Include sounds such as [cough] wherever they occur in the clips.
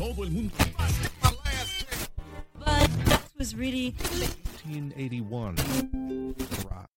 Todo el mundo. But that was really 1981. Rock.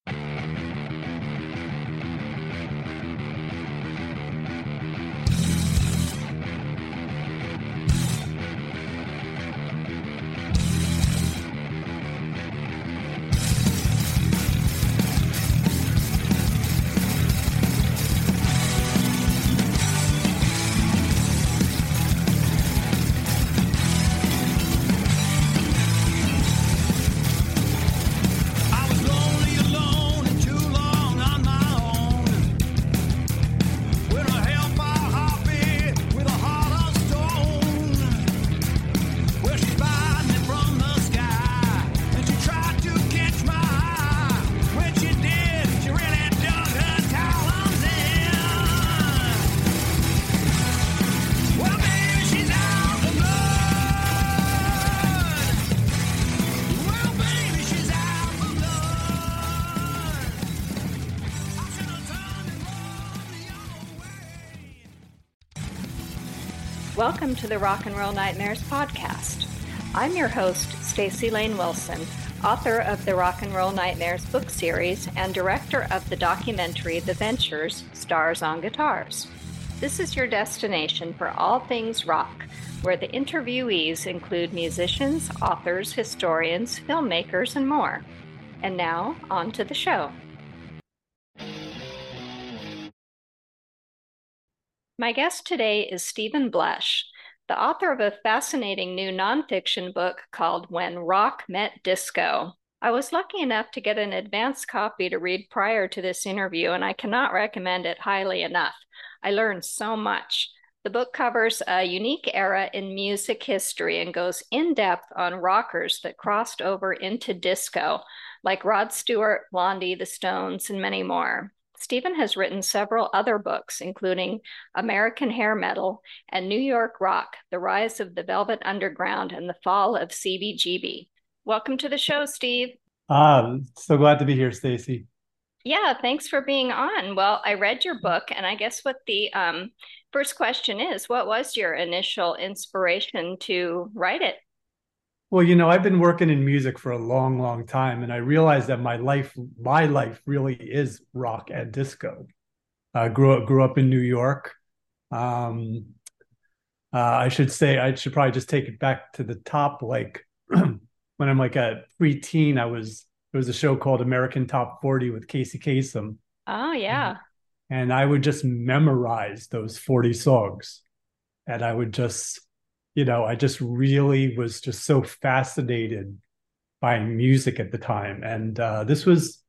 Welcome to the Rock and Roll Nightmares podcast. I'm your host, Staci Layne Wilson, author of the Rock and Roll Nightmares book series and director of the documentary The Ventures Stars on Guitars. This is your destination for all things rock, where the interviewees include musicians, authors, historians, filmmakers, and more. And now, on to the show. My guest today is Steven Blush, the author of a fascinating new nonfiction book called When Rock Met Disco. I was lucky enough to get an advance copy to read prior to this interview, and I cannot recommend it highly enough. I learned so much. The book covers a unique era in music history and goes in depth on rockers that crossed over into disco, like Rod Stewart, Blondie, The Stones, and many more. Steven has written several other books, including American Hair Metal and New York Rock The Rise of the Velvet Underground and the Fall of CBGB. Welcome to the show, Steve. Ah, so glad to be here, Staci. Yeah, thanks for being on. Well, I read your book, and I guess what the um, first question is what was your initial inspiration to write it? Well, you know, I've been working in music for a long, long time, and I realized that my life, my life really is rock and disco. I grew up, grew up in New York. Um, uh, I should say, I should probably just take it back to the top. Like [clears throat] when I'm like a preteen, I was there was a show called American Top 40 with Casey Kasem, Oh, yeah. and I would just memorize those 40 songs. And I would just, you know, I just really was just so fascinated by music at the time. And uh, this was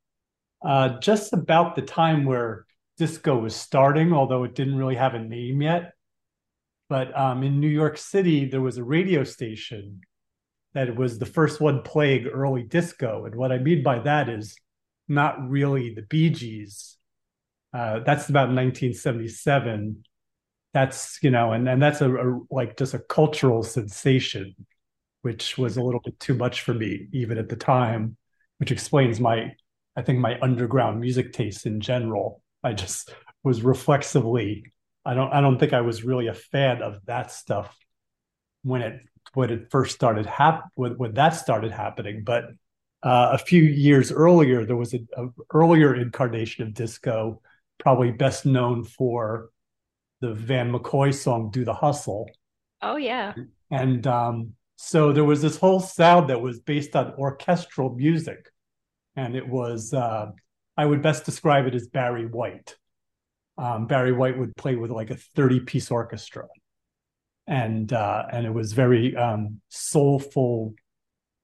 uh, just about the time where disco was starting, although it didn't really have a name yet. But um, in New York City, there was a radio station that was the first one playing early disco. And what I mean by that is not really the Bee Gees. Uh, that's about 1977. That's you know, and and that's a, a like just a cultural sensation, which was a little bit too much for me even at the time, which explains my, I think my underground music taste in general. I just was reflexively, I don't I don't think I was really a fan of that stuff when it when it first started hap when, when that started happening. But uh, a few years earlier, there was a, a earlier incarnation of disco, probably best known for the Van McCoy song "Do the Hustle," Oh, yeah. and um, so there was this whole sound that was based on orchestral music, and it was uh, I would best describe it as Barry White. Um, Barry White would play with like a thirty-piece orchestra and uh, and it was very um, soulful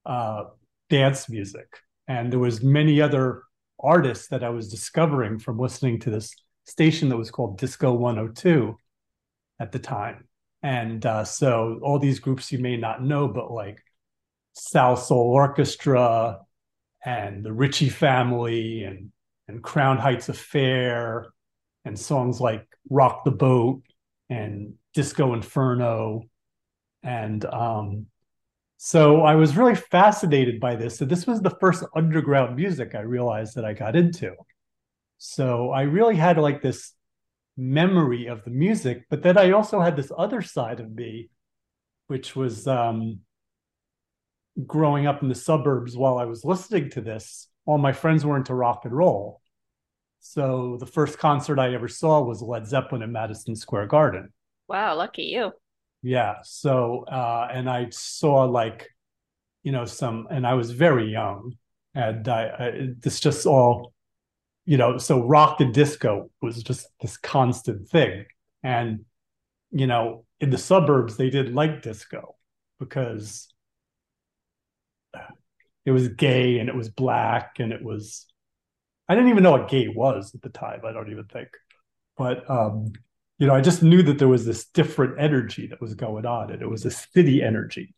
uh, dance music. And there was many other artists that I was discovering from listening to this station that was called Disco 102 at the time. And uh, so all these groups you may not know, but like Salsoul Orchestra and the Ritchie Family and and Crown Heights Affair and songs like Rock the Boat and Disco Inferno. And um, so I was really fascinated by this. So this was the first underground music I realized that I got into. So I really had like this memory of the music, but then I also had this other side of me which was um, growing up in the suburbs while I was listening to this, all my friends were into rock and roll. So the first concert I ever saw was Led Zeppelin at Madison Square Garden. Wow, lucky you. Yeah. So, uh, and I saw like, you know, some, and I was very young, and I, I this just all, you know, so rock and disco was just this constant thing, and you know, in the suburbs they didn't like disco because it was gay and it was black and it was I didn't even know what gay was at the time. I don't even think. But um, you know, I just knew that there was this different energy that was going on, and it was a city energy.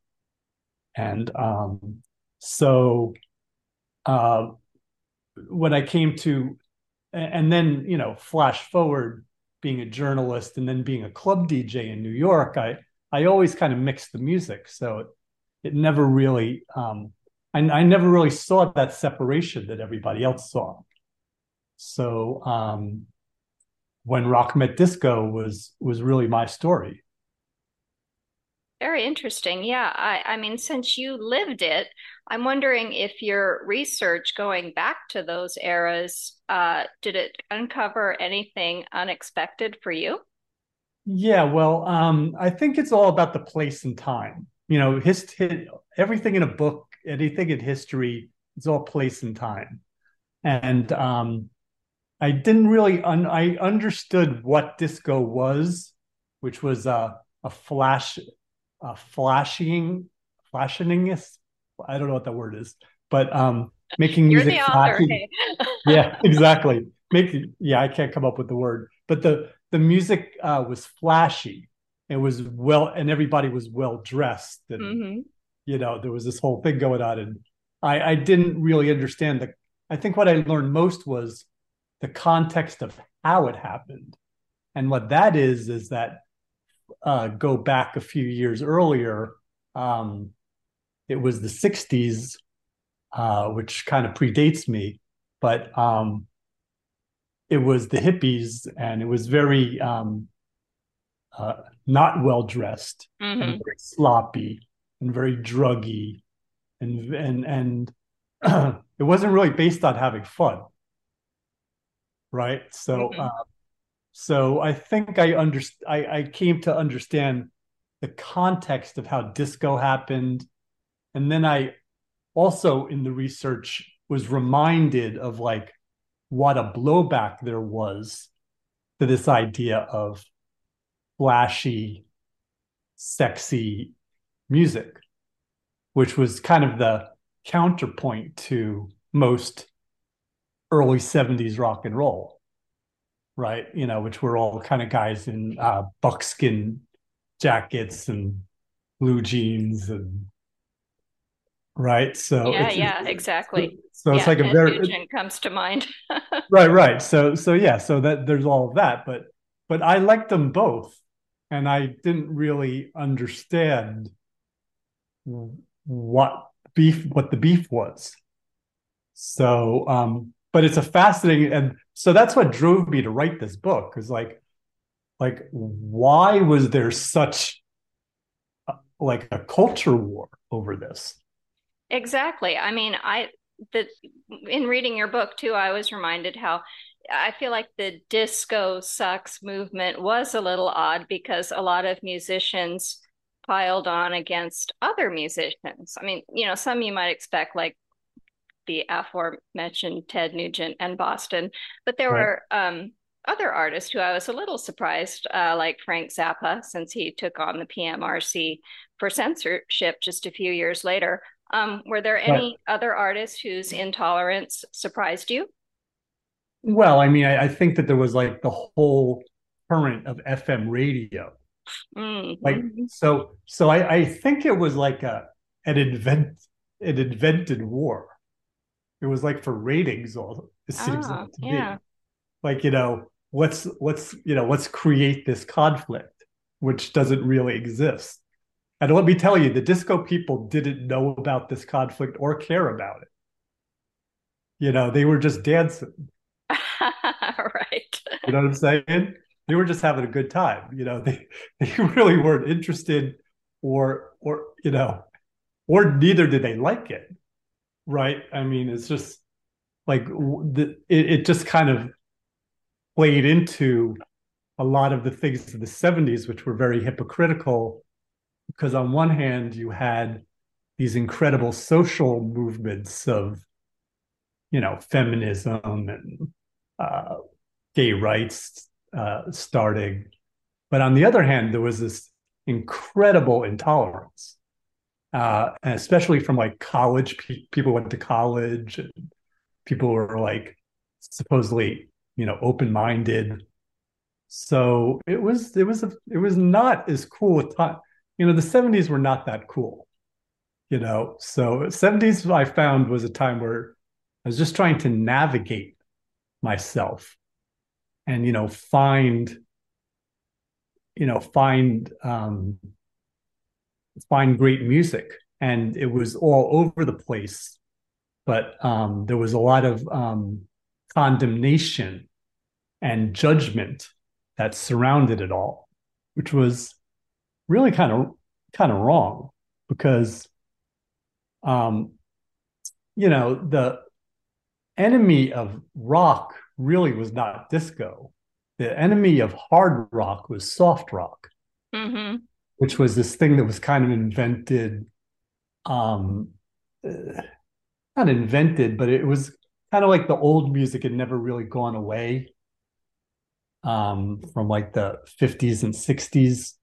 And um, so uh, when I came to, and then you know, flash forward, being a journalist and then being a club DJ in New York, I I always kind of mixed the music, so it, it never really, um, I, I never really saw that separation that everybody else saw. So um, when rock met disco was was really my story. Very interesting. Yeah, I, I mean, since you lived it, I'm wondering if your research going back to those eras, uh, did it uncover anything unexpected for you? Yeah, well, um, I think it's all about the place and time. You know, his, everything in a book, anything in history, it's all place and time. And um, I didn't really un- I understood what disco was, which was a a flash, a flashing, flashing. I don't know what that word is, but um, making music the author. flashy. hey. [laughs] yeah, exactly. Making yeah, I can't come up with the word, but the the music uh, was flashy. It was well, and everybody was well dressed, and Mhm. you know there was this whole thing going on, and I I didn't really understand the. I think what I learned most was the context of how it happened, and what that is is that uh, go back a few years earlier. Um, it was the '60s, uh, which kind of predates me, but um, it was the hippies, and it was very um, uh, not well dressed Mhm. and very sloppy and very druggy, and and and [clears throat] it wasn't really based on having fun, right? So, Mhm. So I think I under I, I came to understand the context of how disco happened, and then I also in the research was reminded of like what a blowback there was to this idea of flashy, sexy music, which was kind of the counterpoint to most early 70s rock and roll, right? You know, which were all kind of guys in uh, buckskin jackets and blue jeans and right. So Yeah, it's- yeah, it's- exactly. So it's yeah, like a very Nugent comes to mind. [laughs] right right so so yeah so that there's all of that but but i liked them both and i didn't really understand what beef what the beef was so um but it's a fascinating and so that's what drove me to write this book is like like why was there such uh, like a culture war over this Exactly. I mean, I the in reading your book too, I was reminded how I feel like the disco sucks movement was a little odd because a lot of musicians piled on against other musicians. I mean, you know, some you might expect like the aforementioned Ted Nugent and Boston, but there Right. were um other artists who I was a little surprised, uh, like Frank Zappa, since he took on the PMRC for censorship just a few years later. Um, were there any other artists whose intolerance surprised you? well i mean I, I think that there was like the whole current of fm radio Mm, like so so I, I think it was like a an invent an invented war it was like for ratings all it seems Ah, like to yeah. me like you know let's let's you know let's create this conflict which doesn't really exist and let me tell you the disco people didn't know about this conflict or care about it you know they were just dancing [laughs] right. You know what I'm saying? They were just having a good time. You know, [laughs] they they really weren't interested or or you know, or neither did they like it, right? I mean, it's just like the it, it just kind of played into a lot of the things of the 70s, which were very hypocritical, because on one hand you had these incredible social movements of, you know, feminism and uh, gay rights uh, starting, but on the other hand, there was this incredible intolerance, uh, and especially from like college pe- people went to college and people were like supposedly you know open-minded. So it was it was a, it was not as cool a time you know the 70s were not that cool you know? So 70s i found was a time where i was just trying to navigate myself and you know find you know find um find great music and it was all over the place. But um there was a lot of um condemnation and judgment that surrounded it all which was really kind of kind of wrong because um you know the enemy of rock really was not disco. The enemy of hard rock was soft rock. Hmm which was this thing that was kind of invented um uh, not invented but it was kind of like the old music had never really gone away um from like the 50s and 60s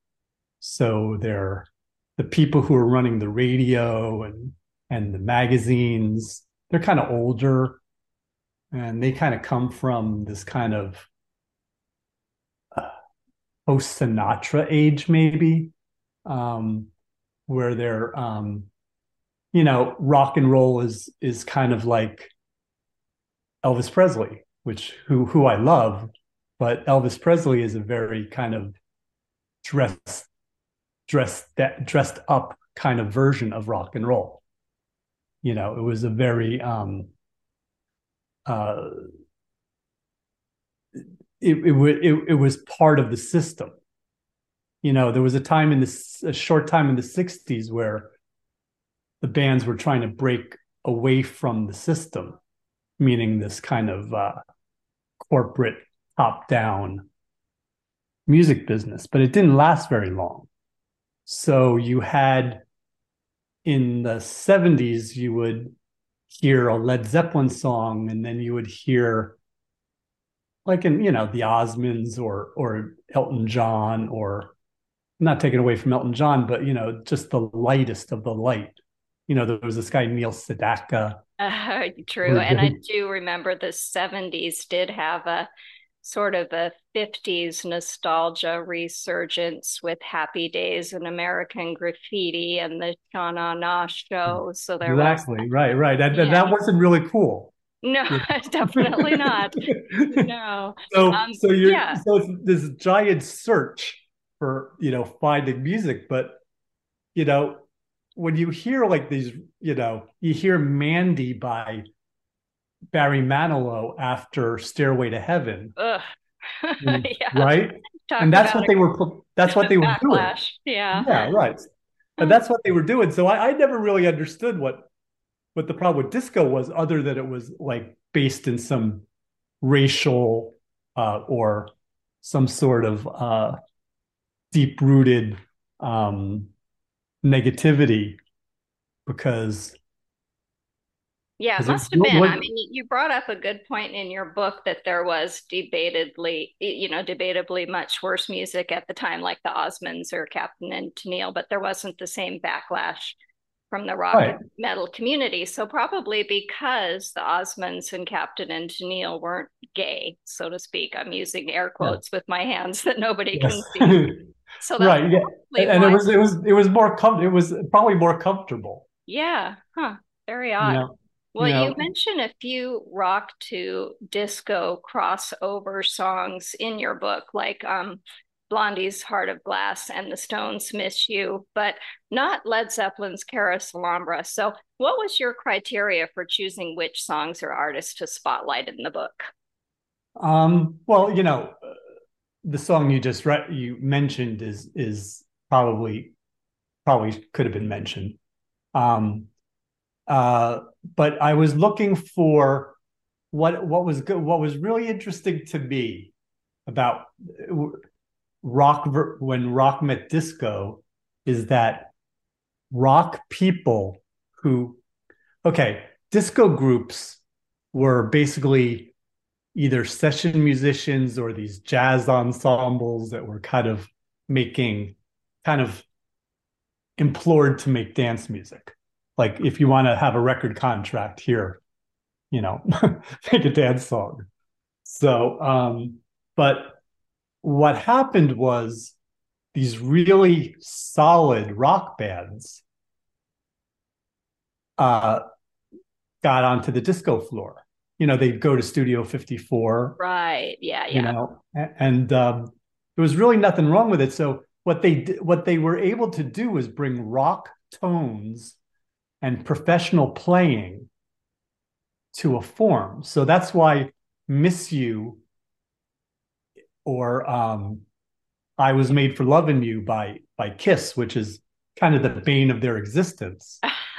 so they're the people who are running the radio and and the magazines they're kind of older. And they kind of come from this kind of uh, post Sinatra age maybe um where they're um you know rock and roll is is kind of like Elvis Presley which who who I love but Elvis Presley is a very kind of dressed dressed that dressed up kind of version of rock and roll. You know it was a very um uh it it, it, it was part of the system you know there was a time in this a short time in the 60s where the bands were trying to break away from the system meaning this kind of uh corporate top down music business but it didn't last very long. So you had in the 70s you would hear a led zeppelin song and then you would hear like in you know the osmonds or or elton john or not taken away from elton john but you know just the lightest of the light you know there was this guy neil sedaka Uh, true. And I do remember the 70s did have a sort of a 50s nostalgia resurgence with Happy Days and American Graffiti and the Sha Na Na show. So there was, exactly right right that, that- Yeah. that wasn't really cool no, [laughs] definitely not. [laughs] No. so Um, so you're yeah. so it's this giant search for you know finding music but you know when you hear like these you know you hear mandy by barry manilow after stairway to heaven Ugh. [laughs] Yeah. right Talk and that's what they were that's what they were doing. Yeah. yeah right and that's what they were doing so I, I never really understood what what the problem with disco was other than it was like based in some racial uh, or some sort of uh, deep rooted um, negativity because Yeah, it- must have been. what- I mean, you brought up a good point in your book that there was debatedly, you know, debatably much worse music at the time, like the Osmonds or Captain and Tennille, but there wasn't the same backlash from the rock Right. and metal community. So probably because the Osmonds and Captain and Tennille weren't gay, so to speak. I'm using air quotes with my hands that nobody can see. [laughs] So right yeah. and it was it was it was more com- it was probably more comfortable yeah, huh, very odd. know Well, you you mentioned a few rock to disco crossover songs in your book, like um, Blondie's Heart of Glass and the Stones Miss You, but not Led Zeppelin's Alhambra. So, what was your criteria for choosing which songs or artists to spotlight in the book? Um, well, you know, the song you just read, you mentioned is is probably probably could have been mentioned. Um, uh, but I was looking for what what was good, what was really interesting to me about rock when rock met disco is that rock people who okay disco groups were basically either session musicians or these jazz ensembles that were kind of making kind of implored to make dance music like if you want to have a record contract here you know [laughs] make a dance song so um but what happened was these really solid rock bands uh, got onto the disco floor. You know, they'd go to Studio 54. Right. Yeah. Yeah. You know, and um, there was really nothing wrong with it. So what they what they were able to do was bring rock tones and professional playing to a form. So that's why Miss You or um, I Was Made for Loving You by by Kiss, which is kind of the bane of their existence, [laughs]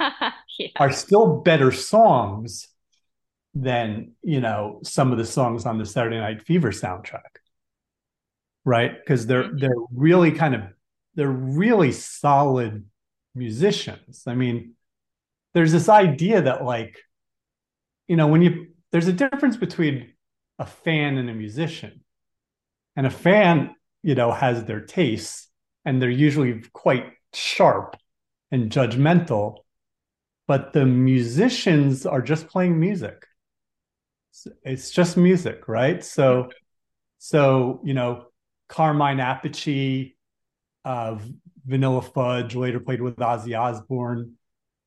yeah. are still better songs than you know some of the songs on the Saturday Night Fever soundtrack, right? Because they're mm-hmm. they're really kind of they're really solid musicians. I mean, there's this idea that like, you know, when you there's a difference between a fan and a musician and a fan, you know, has their tastes and they're usually quite sharp and judgmental, but the musicians are just playing music. It's just music, right? So, so you know, Carmine Appice, uh, Vanilla Fudge, later played with Ozzy Osbourne.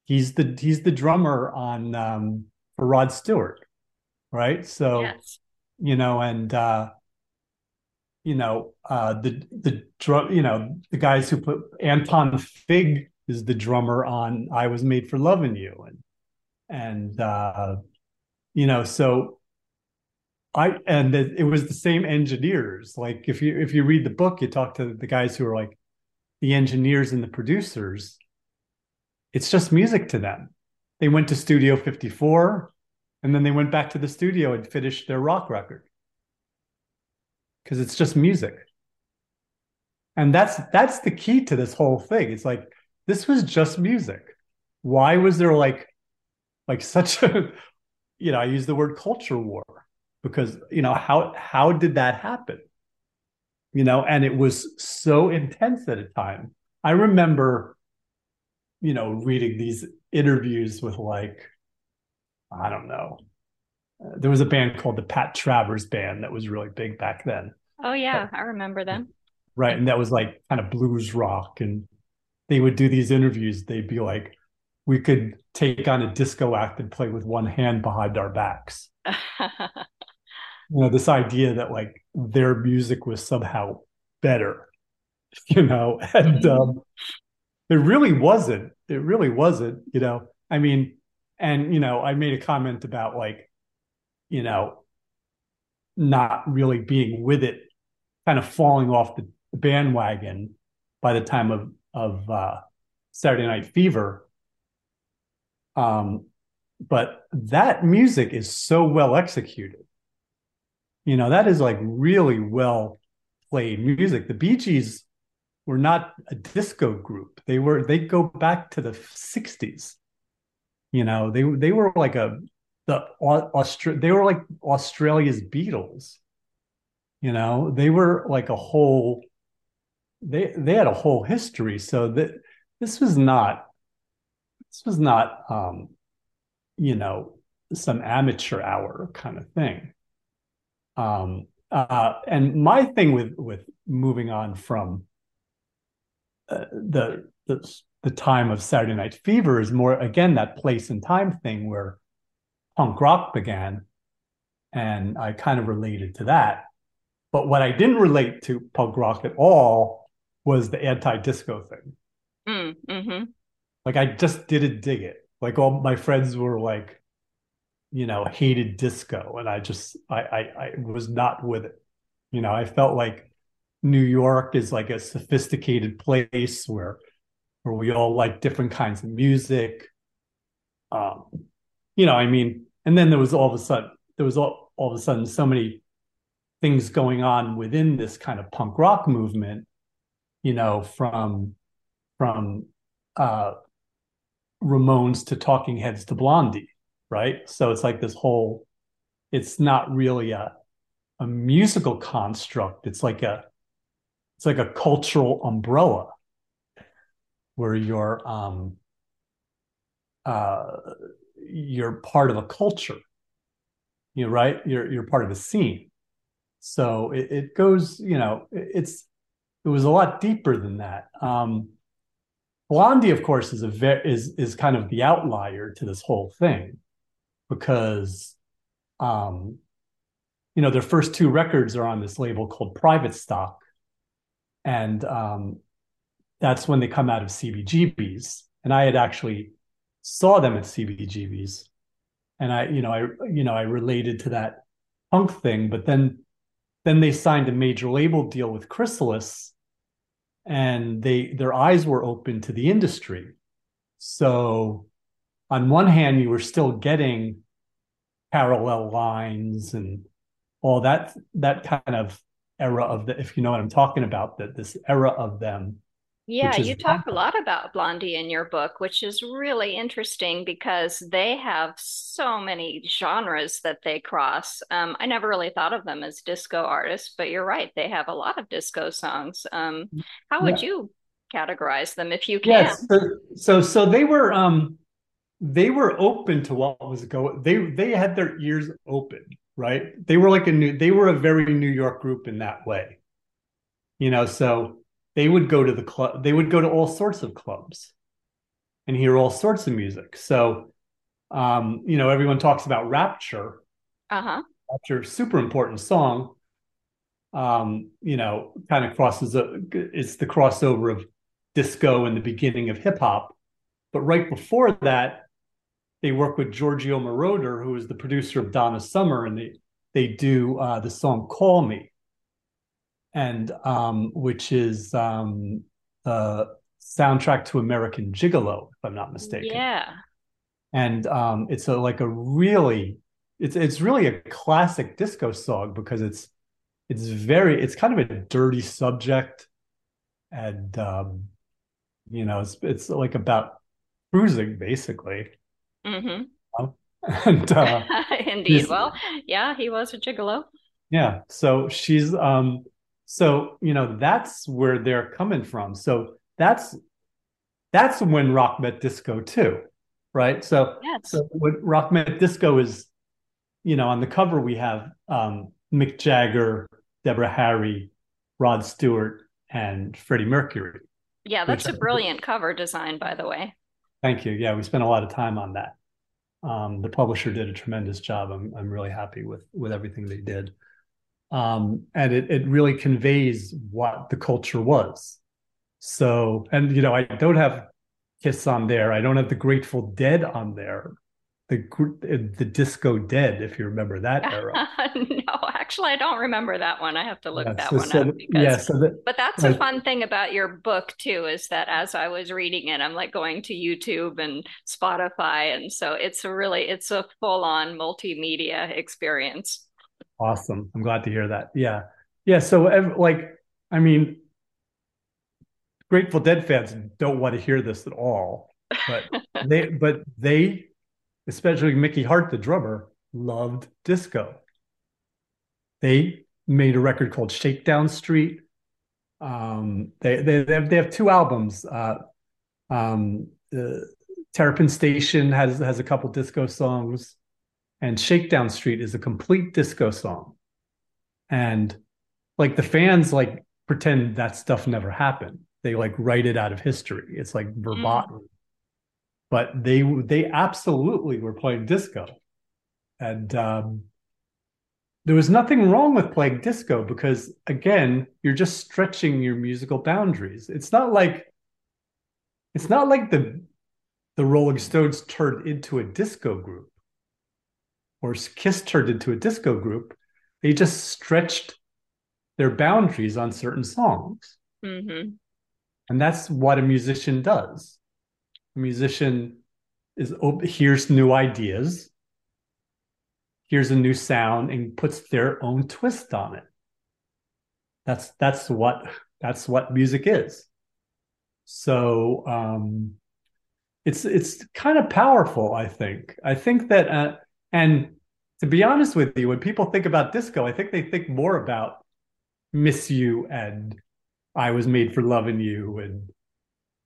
He's the he's the drummer on um, for Rod Stewart, right? So, yes. you know, and uh, you know uh, the the drum you know the guys who put Anton Fig is the drummer on I Was Made for Loving You and and uh, you know so I and it was the same engineers like if you if you read the book you talk to the guys who are like the engineers and the producers it's just music to them they went to studio 54 and then they went back to the studio and finished their rock record because it's just music. And that's that's the key to this whole thing. It's like this was just music. Why was there like like such a you know, I use the word culture war because you know how how did that happen? You know, and it was so intense at a time. I remember you know reading these interviews with like I don't know uh, there was a band called the Pat Travers Band that was really big back then. Oh yeah, I remember them. Right, and that was like kind of blues rock, and they would do these interviews. They'd be like, "We could take on a disco act and play with one hand behind our backs." [laughs] you know, this idea that like their music was somehow better, [laughs] you know, and mm-hmm. um, it really wasn't. It really wasn't. You know, I mean, and you know, I made a comment about like you know, not really being with it, kind of falling off the bandwagon by the time of of uh, Saturday Night Fever. Um, but that music is so well executed. You know, that is like really well played music. The Bee Gees were not a disco group. They were they go back to the 60s. You know, they they were like a the Austra- they were like Australia's Beatles. You know, they were like a whole they they had a whole history. So that this was not this was not um, you know, some amateur hour kind of thing. Um uh and my thing with with moving on from uh, the the the time of Saturday Night Fever is more again that place and time thing where punk rock began. And I kind of related to that. But what I didn't relate to punk rock at all was the anti disco thing. Mm, mm-hmm. Like I just didn't dig it. Like all my friends were like, you know, hated disco. And I just, I, I, I was not with it. You know, I felt like New York is like a sophisticated place where where we all like different kinds of music. Um, you know, I mean, and then there was all of a sudden there was all, all of a sudden so many things going on within this kind of punk rock movement, you know, from from uh Ramones to Talking Heads to Blondie, right? So it's like this whole it's not really a a musical construct. It's like a it's like a cultural umbrella where you're um uh you're part of a culture you know, right you're you're part of a scene so it, it goes you know it's it was a lot deeper than that um blondie of course is a very is is kind of the outlier to this whole thing because um you know their first two records are on this label called private stock. And um that's when they come out of cbgb's and i had actually saw them at cbgb's and I, you know, I, you know, I related to that punk thing, but then, then they signed a major label deal with Chrysalis, and they their eyes were open to the industry. So, on one hand, you were still getting parallel lines and all that that kind of era of the, if you know what I'm talking about, that this era of them yeah, you talk a lot about Blondie in your book, which is really interesting because they have so many genres that they cross. Um, I never really thought of them as disco artists, but you're right; they have a lot of disco songs. Um, how would yeah. you categorize them if you can? Yes, so, so so they were um, they were open to what was going. They they had their ears open, right? They were like a new. They were a very New York group in that way, you know. So they would go to the club they would go to all sorts of clubs and hear all sorts of music. So um you know everyone talks about rapture. Uh-huh. Rapture super important song. Um you know kind of crosses a it's the crossover of disco and the beginning of hip hop. But right before that they work with Giorgio Moroder who is the producer of Donna Summer and they they do uh the song Call Me and um, which is um, the soundtrack to American Gigolo, if I'm not mistaken. Yeah. And um, it's a, like a really, it's it's really a classic disco song because it's it's very it's kind of a dirty subject, and um, you know it's it's like about cruising basically. Mm-hmm. [laughs] And uh, [laughs] indeed, well, yeah, he was a gigolo. Yeah, so she's um so, you know, that's where they're coming from. So that's that's when rock met disco too, right? So, yes. so what rock met disco is, you know, on the cover we have um, Mick Jagger, Deborah Harry, Rod Stewart, and Freddie Mercury. Yeah, that's a brilliant cover design, by the way. Thank you. Yeah, we spent a lot of time on that. Um, the publisher did a tremendous job. I'm I'm really happy with with everything they did um, and it, it really conveys what the culture was. So, and you know, I don't have Kiss on there. I don't have the Grateful Dead on there. The the Disco Dead, if you remember that [laughs] era. no, actually, I don't remember that one. I have to look yeah, that so, one so, up. Because, yeah, so that, but that's a fun thing about your book too, is that as I was reading it, I'm like going to YouTube and Spotify, and so it's a really it's a full on multimedia experience. Awesome. I'm glad to hear that. Yeah. Yeah. So, like, I mean, Grateful Dead fans don't want to hear this at all, but [laughs] they, but they, especially Mickey Hart, the drummer, loved disco. They made a record called Shakedown Street. Um, they, they, they have, they have two albums. Uh, um, the Terrapin Station has, has a couple disco songs and Shakedown Street is a complete disco song. And like the fans like pretend that stuff never happened. They like write it out of history. It's like verboten. Mm. But they they absolutely were playing disco. And um there was nothing wrong with playing disco because again, you're just stretching your musical boundaries. It's not like it's not like the the Rolling Stones turned into a disco group or Kiss turned into a disco group, they just stretched their boundaries on certain songs. Mm-hmm. And that's what a musician does. A musician is op- hears new ideas, hears a new sound, and puts their own twist on it. That's that's what that's what music is. So um, it's it's kind of powerful. I think. I think that, uh, and to be honest with you, when people think about disco, I think they think more about "Miss You" and "I Was Made for Loving You" and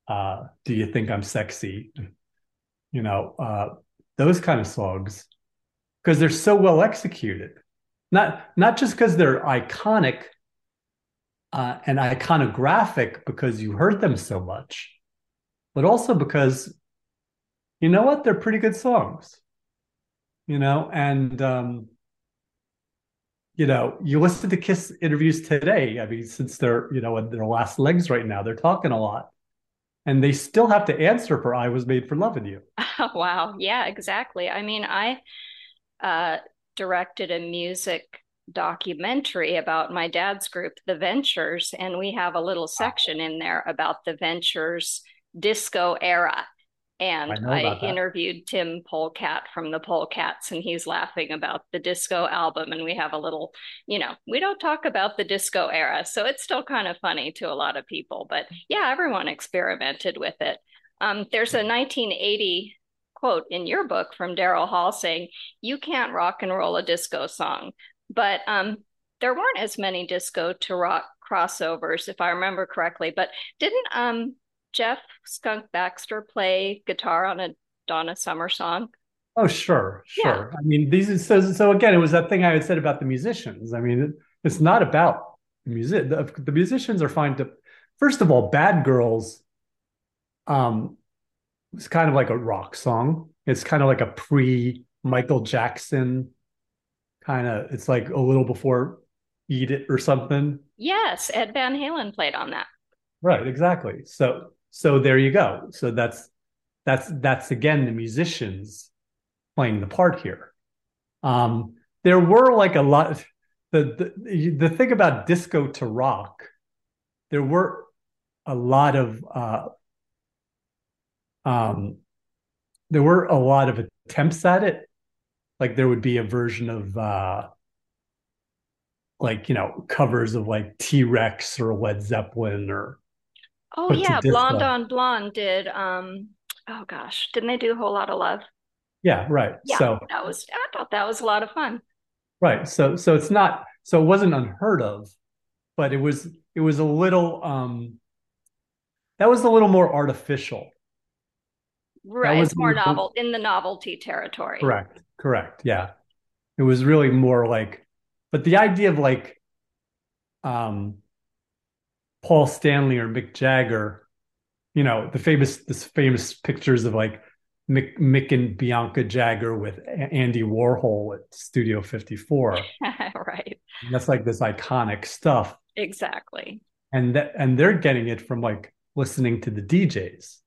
uh, "Do You Think I'm Sexy?" You know, uh, those kind of songs because they're so well executed. Not not just because they're iconic uh, and iconographic because you heard them so much, but also because you know what? They're pretty good songs. You know, and um, you know, you listen to Kiss interviews today. I mean, since they're you know in their last legs right now, they're talking a lot, and they still have to answer for "I was made for loving you." [laughs] wow. Yeah, exactly. I mean, I uh, directed a music documentary about my dad's group, The Ventures, and we have a little section in there about the Ventures disco era. And I I, interviewed Tim Polecat from the Polecats, and he's laughing about the disco album. And we have a little, you know, we don't talk about the disco era. So it's still kind of funny to a lot of people. But yeah, everyone experimented with it. Um, there's a 1980 quote in your book from Daryl Hall saying, You can't rock and roll a disco song. But um, there weren't as many disco to rock crossovers, if I remember correctly. But didn't um, Jeff Skunk Baxter play guitar on a Donna Summer song? Oh, sure, Yeah. sure. I mean, these is so so again, it was that thing I had said about the musicians. I mean, it, it's not about the music. The, the musicians are fine to first of all, Bad Girls um it's kind of like a rock song. It's kind of like a pre Michael Jackson kind of it's like a little before Beat It or something. Yes, Ed Van Halen played on that. Right, exactly. So so there you go. So that's that's that's again the musicians playing the part here. Um there were like a lot the the the thing about disco to rock, there were a lot of uh um there were a lot of attempts at it. Like there would be a version of uh like you know covers of like T-Rex or Led Zeppelin or Oh But yeah. Blonde on Blonde did um oh gosh, didn't they do a whole lot of love? yeah, right. Yeah, So that was I thought that was a lot of fun. Right. So so it's not so it wasn't unheard of, but it was it was a little um that was a little more artificial. Right, That was more more- novel in the novelty territory. Correct. Correct. Yeah. It was really more like but the idea of like um Paul Stanley or Mick Jagger, you know, the famous this famous pictures of like Mick, Mick and Bianca Jagger with Andy Warhol at Studio 54. [laughs] right. That's like this iconic stuff. Exactly. and that and they're getting it from like listening to the DJs.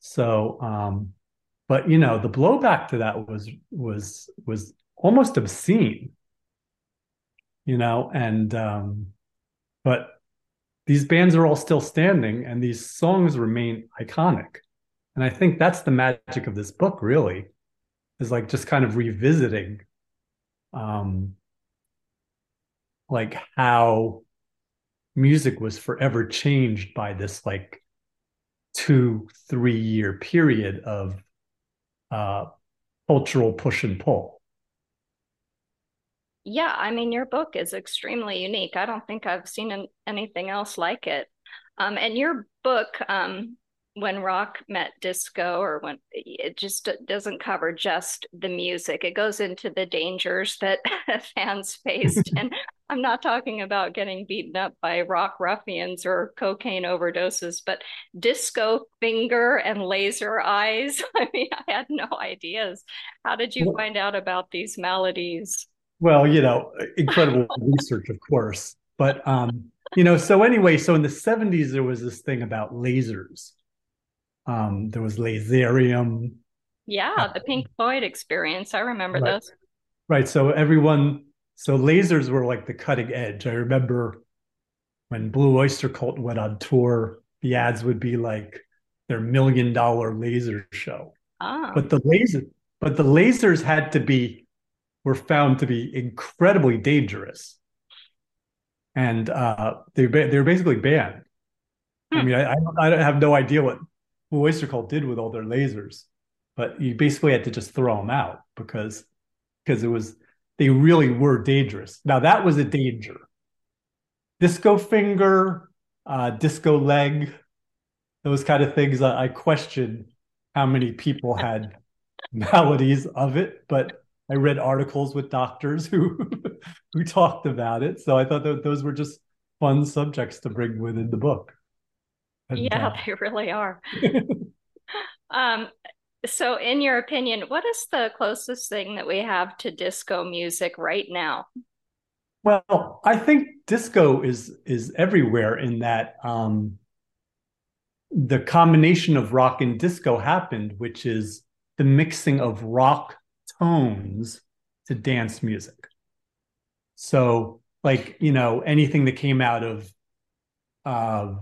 So um but you know the blowback to that was was was almost obscene. You know and um but these bands are all still standing and these songs remain iconic. And I think that's the magic of this book really is like just kind of revisiting um like how music was forever changed by this like two three year period of uh cultural push and pull Yeah, I mean, your book is extremely unique. I don't think I've seen an, anything else like it. Um, and your book, um, when rock met disco, or when it just doesn't cover just the music, it goes into the dangers that [laughs] fans faced. [laughs] and I'm not talking about getting beaten up by rock ruffians or cocaine overdoses, but disco finger and laser eyes. [laughs] I mean, I had no ideas. How did you find out about these maladies? Well you know incredible [laughs] research of course but um you know so anyway so in the 70s there was this thing about lasers um there was laserium Yeah, the Pink Floyd experience. I remember Right. those. Right. So everyone, so lasers were like the cutting edge. I remember when Blue Oyster Cult went on tour, the ads would be like their million dollar laser show. Ah, But the laser, but the lasers had to be were found to be incredibly dangerous, and uh, they ba- they were basically banned. I Hmm. mean, I I, don't, I have no idea what Oyster Cult did with all their lasers, but you basically had to just throw them out because because it was they really were dangerous. Now that was a danger. Disco finger, uh, disco leg, those kind of things. I, I question how many people had [laughs] maladies of it, but I read articles with doctors [laughs] who who talked about it. So I thought that those were just fun subjects to bring within the book. And, yeah, uh, they really are. [laughs] Um, so in your opinion, what is the closest thing that we have to disco music right now? Well, I think disco is is everywhere in that um, the combination of rock and disco happened, which is the mixing of rock tones to dance music. So, like you know, anything that came out of uh,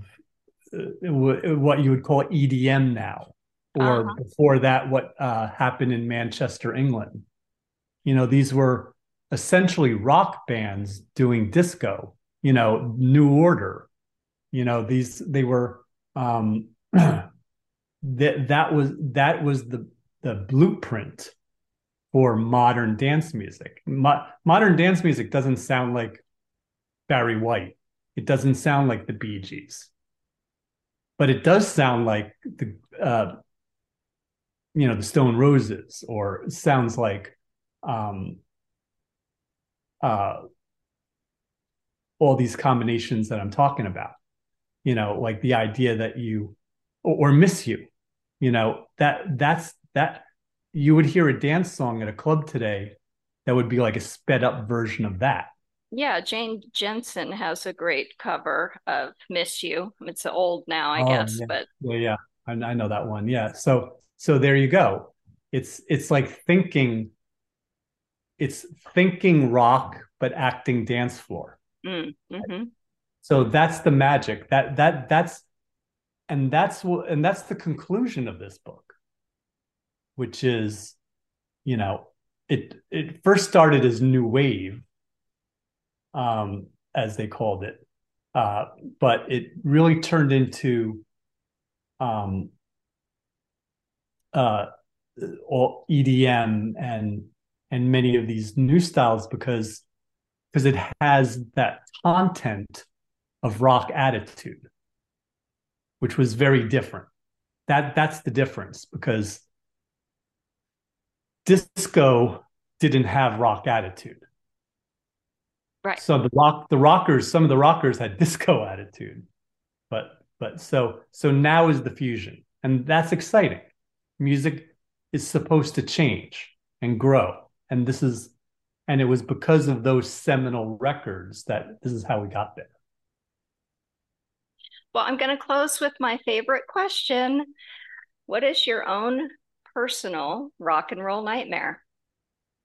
what you would call EDM now, or Uh-huh. before that, what uh, happened in Manchester, England. You know, these were essentially rock bands doing disco. You know, New Order. You know, these they were um, [clears throat] that that was that was the the blueprint for modern dance music. Mo- modern dance music doesn't sound like Barry White. It doesn't sound like the Bee Gees, but it does sound like the uh, you know the Stone Roses, or sounds like um, uh, all these combinations that I'm talking about. You know, like the idea that you or, or miss you. You know that that's that you would hear a dance song at a club today that would be like a sped up version of that. Yeah, Jane Jensen has a great cover of Miss You. It's old now, I Oh, guess, yeah. but Yeah, yeah, I, I know that one. Yeah, so so there you go. It's it's like thinking, it's thinking rock but acting dance floor. mm, hmm So that's the magic. That that that's and that's what and that's the conclusion of this book, which is, you know, it it first started as new wave, um, as they called it, uh, but it really turned into, um, uh, all EDM and and many of these new styles because because it has that content of rock attitude, which was very different. That that's the difference because disco didn't have rock attitude. Right. So the rock the rockers, some of the rockers had disco attitude. But but so so now is the fusion. And that's exciting. Music is supposed to change and grow. And this is and it was because of those seminal records that this is how we got there. Well, I'm going to close with my favorite question. What is your own personal rock and roll nightmare?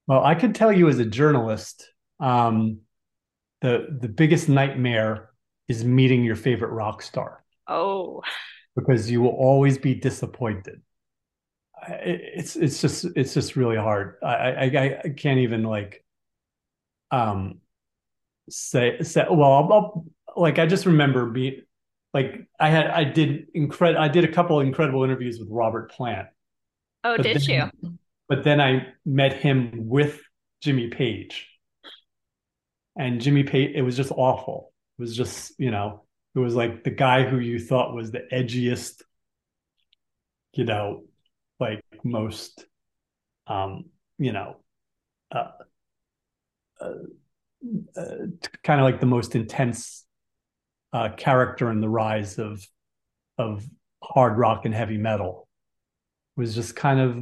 Well, I could tell you as a journalist, um, the the biggest nightmare is meeting your favorite rock star Oh, because you will always be disappointed. It's it's just it's just really hard. I I, I can't even like um say say well I'll, I'll like I just remember being like I had I did incred I did a couple incredible interviews with Robert Plant oh, But did you? But then I met him with Jimmy Page. And Jimmy Page, it was just awful. It was just, you know, it was like the guy who you thought was the edgiest, you know, like most, um, you know, uh, uh, uh, kind of like the most intense uh, character in the rise of of hard rock and heavy metal. Was just kind of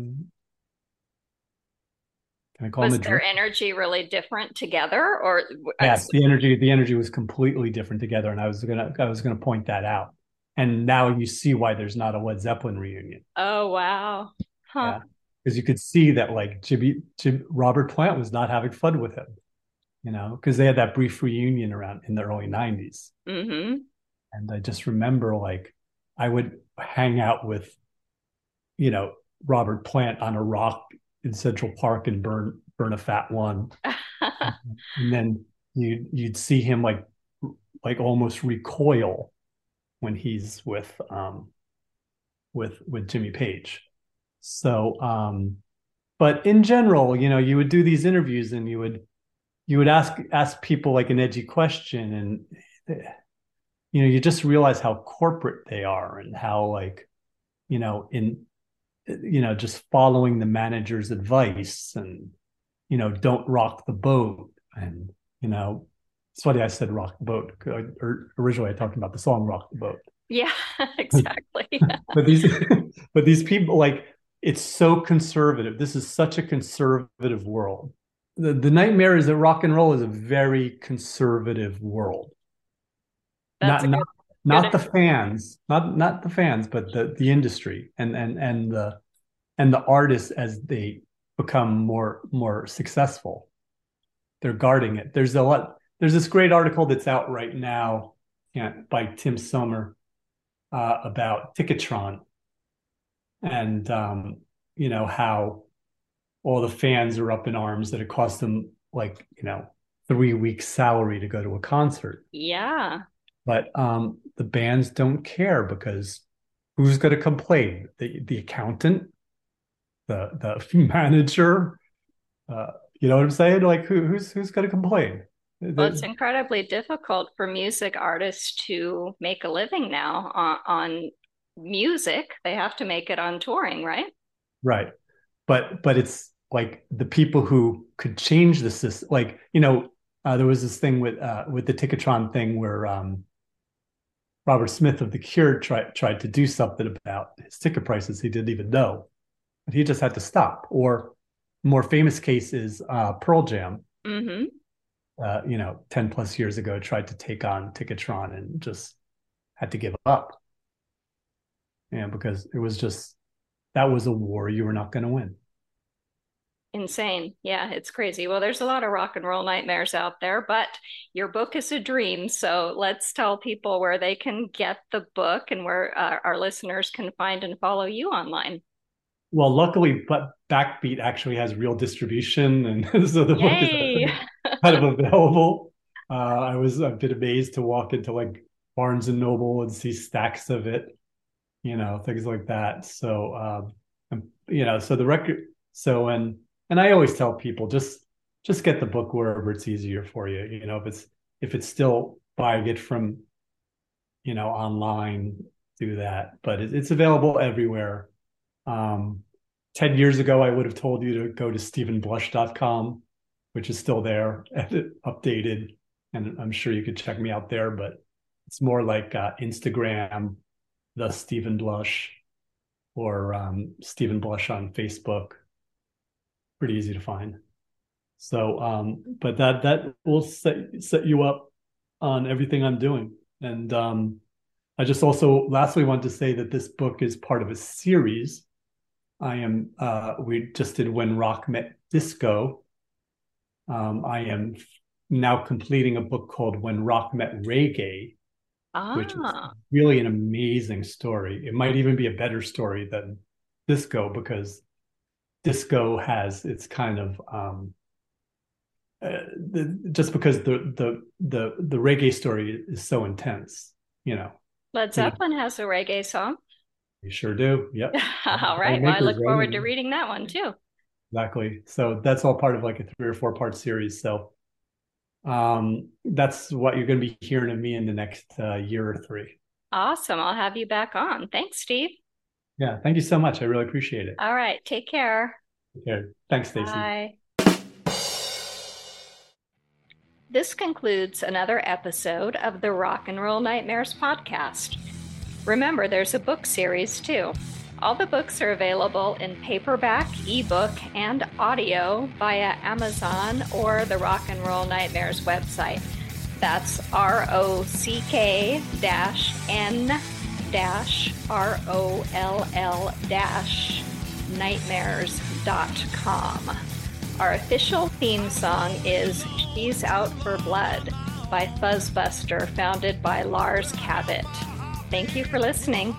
can I call Was their energy really different together, or Yes, the energy the energy was completely different together, and I was gonna I was gonna point that out. And now you see why there's not a Led Zeppelin reunion Oh, wow. Huh. because you could see that like Jimmy, Jim, Robert Plant was not having fun with him. you know, because they had that brief reunion around in the early 90s. hmm And I just remember like I would hang out with, you know, Robert Plant on a rock in Central Park and burn burn a fat one. [laughs] And then you'd you'd see him like like almost recoil when he's with um with with Jimmy Page. So um but in general, you know, you would do these interviews and you would you would ask ask people like an edgy question and you know, you just realize how corporate they are and how like, you know, in you know, just following the manager's advice and you know, don't rock the boat. And you know, it's funny I said rock the boat. Or originally I talked about the song Rock the Boat. Yeah, [laughs] [laughs] exactly. but these [laughs] but these people like it's so conservative. This is such a conservative world. The, the nightmare is that rock and roll is a very conservative world. That's not not, not the fans not not the fans but the the industry and and and the and the artists as they become more more successful. They're guarding it. There's a lot there's this great article that's out right now yeah, by tim sommer uh, about ticketron and um, you know how all the fans are up in arms that it cost them like you know three weeks salary to go to a concert. Yeah. But um, the bands don't care because who's going to complain the the accountant the the [laughs] manager uh, you know what i'm saying like who, who's who's going to complain Well, it's incredibly difficult for music artists to make a living now on, on music. They have to make it on touring, right? Right. But but it's like the people who could change the system. Like you know, uh, there was this thing with uh, with the Ticketron thing where um, Robert Smith of the Cure tried tried to do something about his ticket prices. He didn't even know, but he just had to stop. Or more famous case is uh, Pearl Jam. hmm Uh, you know, ten plus years ago, tried to take on Ticketron and just had to give up. Yeah, because it was just that was a war you were not going to win. Insane. Yeah, it's crazy. Well, there's a lot of rock and roll nightmares out there, but your book is a dream. So let's tell people where they can get the book and where uh, our listeners can find and follow you online. Well, luckily, but Backbeat actually has real distribution, and [laughs] so the book is [laughs] kind of available. Uh, I was a bit amazed to walk into like Barnes and Noble and see stacks of it, you know, things like that. So, um, you know, so the record, so and and I always tell people just just get the book wherever it's easier for you. You know, if it's if it's still buying it from, you know, online, do that. But it, it's available everywhere. Um, 10 years ago, I would have told you to go to stevenblush.com, which is still there [laughs] and updated. And I'm sure you could check me out there, but it's more like uh, Instagram, the Steven Blush, or um, Steven Blush on Facebook. Pretty easy to find. So, um, but that that will set set you up on everything I'm doing. And um, I just also lastly want to say that this book is part of a series. I am uh, we just did when rock met disco. Um, I am now completing a book called When Rock Met Reggae, which is Ah, really an amazing story. It might even be a better story than disco because disco has its kind of um, uh, the, just because the the the the reggae story is so intense, you know. Led Zeppelin has a reggae song. You sure do. Yep, [laughs] All right. Well, I look forward right? to reading that one too. exactly. So that's all part of like a three or four part series. So um, that's what you're going to be hearing of me in the next uh, year or three. Awesome. I'll have you back on. Thanks, Steve. Yeah, thank you so much. I really appreciate it. All right. Take care. Okay. Thanks, Staci. Bye. This concludes another episode of the Rock and Roll Nightmares podcast. Remember, there's a book series too. All the books are available in paperback, ebook, and audio via Amazon or the Rock and Roll Nightmares website. That's R O C K N dash R O L L dash nightmares.com. Our official theme song is She's Out for Blood by Fuzzbuster, founded by Lars Cabot. Thank you for listening.